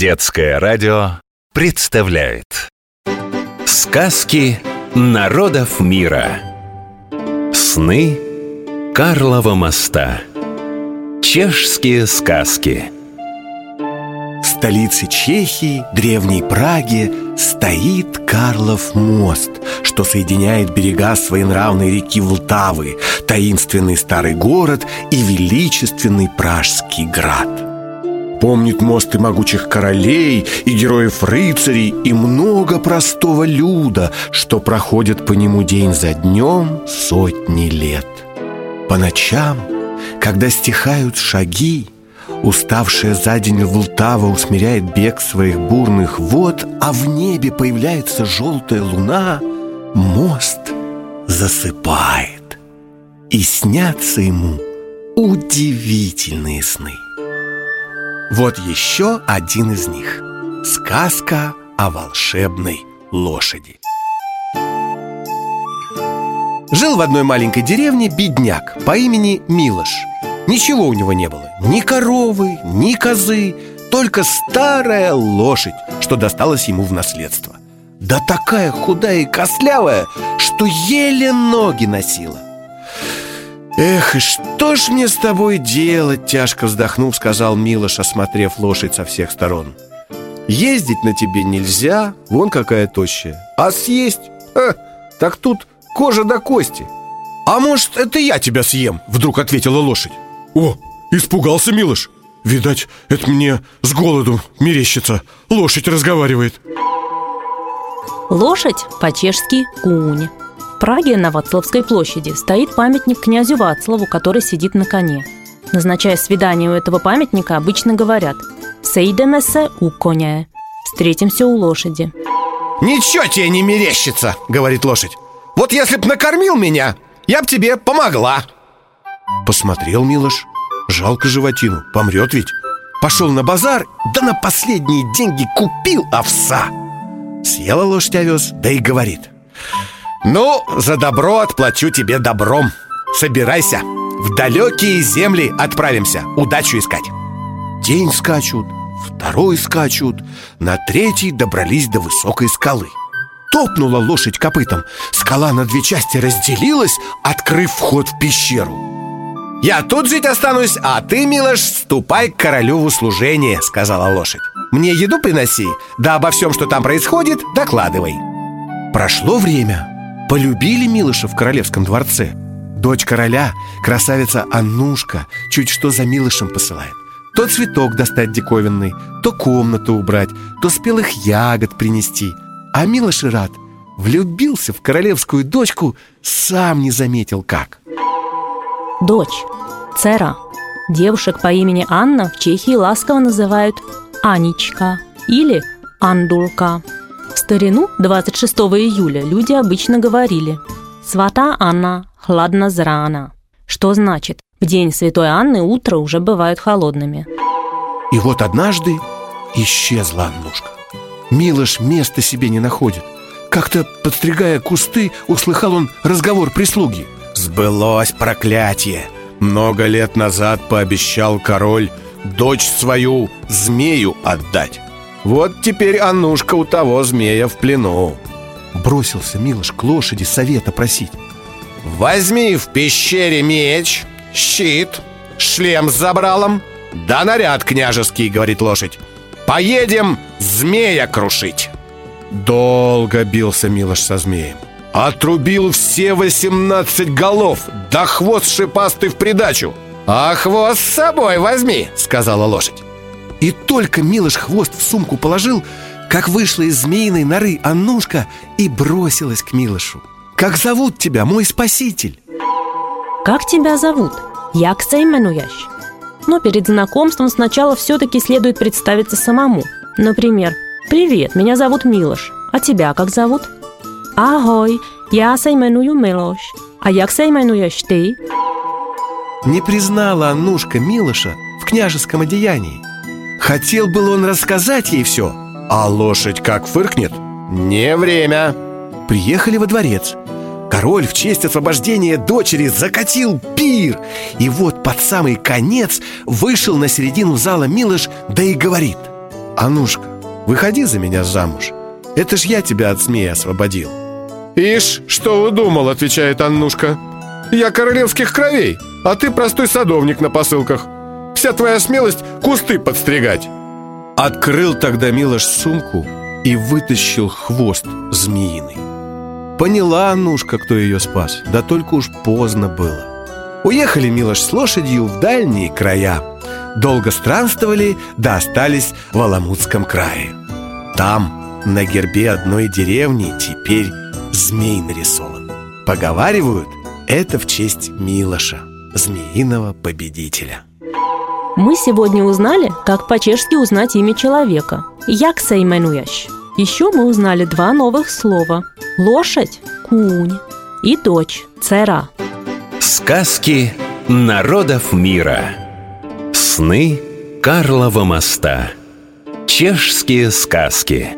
Детское радио представляет Сказки народов мира. Сны Карлова моста. Чешские сказки. В столице Чехии, древней Праге, стоит Карлов мост, что соединяет берега своенравной реки Влтавы, таинственный старый город и величественный Пражский град. Помнит мост и могучих королей, и героев-рыцарей, и много простого люда, что проходит по нему день за днем сотни лет. По ночам, когда стихают шаги, Уставшая за день Влтава усмиряет бег своих бурных вод, а в небе появляется желтая луна, мост засыпает. И снятся ему удивительные сны. Вот еще один из них. Сказка о волшебной лошади. Жил в одной маленькой деревне бедняк по имени Милош. Ничего у него не было. Ни коровы, ни козы. Только старая лошадь, что досталась ему в наследство. Да такая худая и костлявая, что еле ноги носила «Эх, и что ж мне с тобой делать?» Тяжко вздохнув, сказал Милош, осмотрев лошадь со всех сторон Ездить на тебе нельзя, вон какая тощая А съесть? Ха, так тут кожа до кости «А может, это я тебя съем?» Вдруг ответила лошадь «О, испугался Милош! Видать, это мне с голоду мерещится Лошадь разговаривает» Лошадь по-чешски «кунь» Праге на Вацлавской площади стоит памятник князю Вацлаву, который сидит на коне. Назначая свидание у этого памятника, обычно говорят «Сейдемесе у коня» – «Встретимся у лошади». «Ничего тебе не мерещится!» – говорит лошадь «Вот если б накормил меня, я б тебе помогла!» Посмотрел Милош Жалко животину, помрет ведь Пошел на базар, да на последние деньги купил овса Съела лошадь овес, да и говорит ну, за добро отплачу тебе добром. Собирайся, в далекие земли отправимся. Удачу искать. День скачут, второй скачут. На третий добрались до высокой скалы. Топнула лошадь копытом. Скала на две части разделилась, открыв вход в пещеру. «Я тут жить останусь, а ты, Милош, ступай к королю в услужение», — сказала лошадь. «Мне еду приноси, да обо всем, что там происходит, докладывай» Прошло время, Полюбили Милыша в королевском дворце? Дочь короля, красавица Аннушка Чуть что за Милышем посылает. То цветок достать диковинный То комнату убрать То спелых ягод принести. А Милош и рад Влюбился в королевскую дочку Сам не заметил как. Дочь, Цера. Девушек по имени Анна в Чехии ласково называют Анечка или Андулка старину 26 июля люди обычно говорили «Свата Анна, хладно зрана», что значит «в день Святой Анны утро уже бывают холодными». И вот однажды исчезла Аннушка. Милош места себе не находит. Как-то, подстригая кусты, услыхал он разговор прислуги. Сбылось проклятие. Много лет назад пообещал король дочь свою змею отдать. Вот теперь Аннушка у того змея в плену. Бросился Милош к лошади совета просить. Возьми в пещере меч, щит, шлем с забралом Да наряд княжеский, говорит лошадь. Поедем змея крушить. Долго бился Милош со змеем. Отрубил все восемнадцать голов Да хвост шипастый в придачу. А хвост с собой возьми, сказала лошадь и только Милош хвост в сумку положил, как вышла из змеиной норы Аннушка и бросилась к Милошу. «Как зовут тебя, мой спаситель?» «Как тебя зовут? Як именуешь?» Но перед знакомством сначала все-таки следует представиться самому. Например, «Привет, меня зовут Милош, а тебя как зовут?» «Агой, я именую Милош, а як именуешь ты?» Не признала Аннушка Милоша в княжеском одеянии Хотел был он рассказать ей все А лошадь как фыркнет Не время. Приехали во дворец. Король в честь освобождения дочери закатил пир. И вот под самый конец вышел на середину зала Милош Да и говорит Анушка, выходи за меня замуж. Это ж я тебя от змея освободил «Ишь, что удумал?» — отвечает Аннушка. «Я королевских кровей, а ты простой садовник на посылках Вся твоя смелость — кусты подстригать!» Открыл тогда Милош сумку и вытащил хвост змеиный. Поняла Аннушка, кто ее спас, да только уж поздно было. Уехали Милош с лошадью в дальние края. Долго странствовали, да остались в Аламутском крае. Там, на гербе одной деревни, теперь змей нарисован. Поговаривают, это в честь Милоша, змеиного победителя Мы сегодня узнали, как по-чешски узнать имя человека. Як сейменуящ. Еще мы узнали два новых слова. Лошадь – кунь и дочь – цера. Сказки народов мира. Сны Карлова моста. Чешские сказки.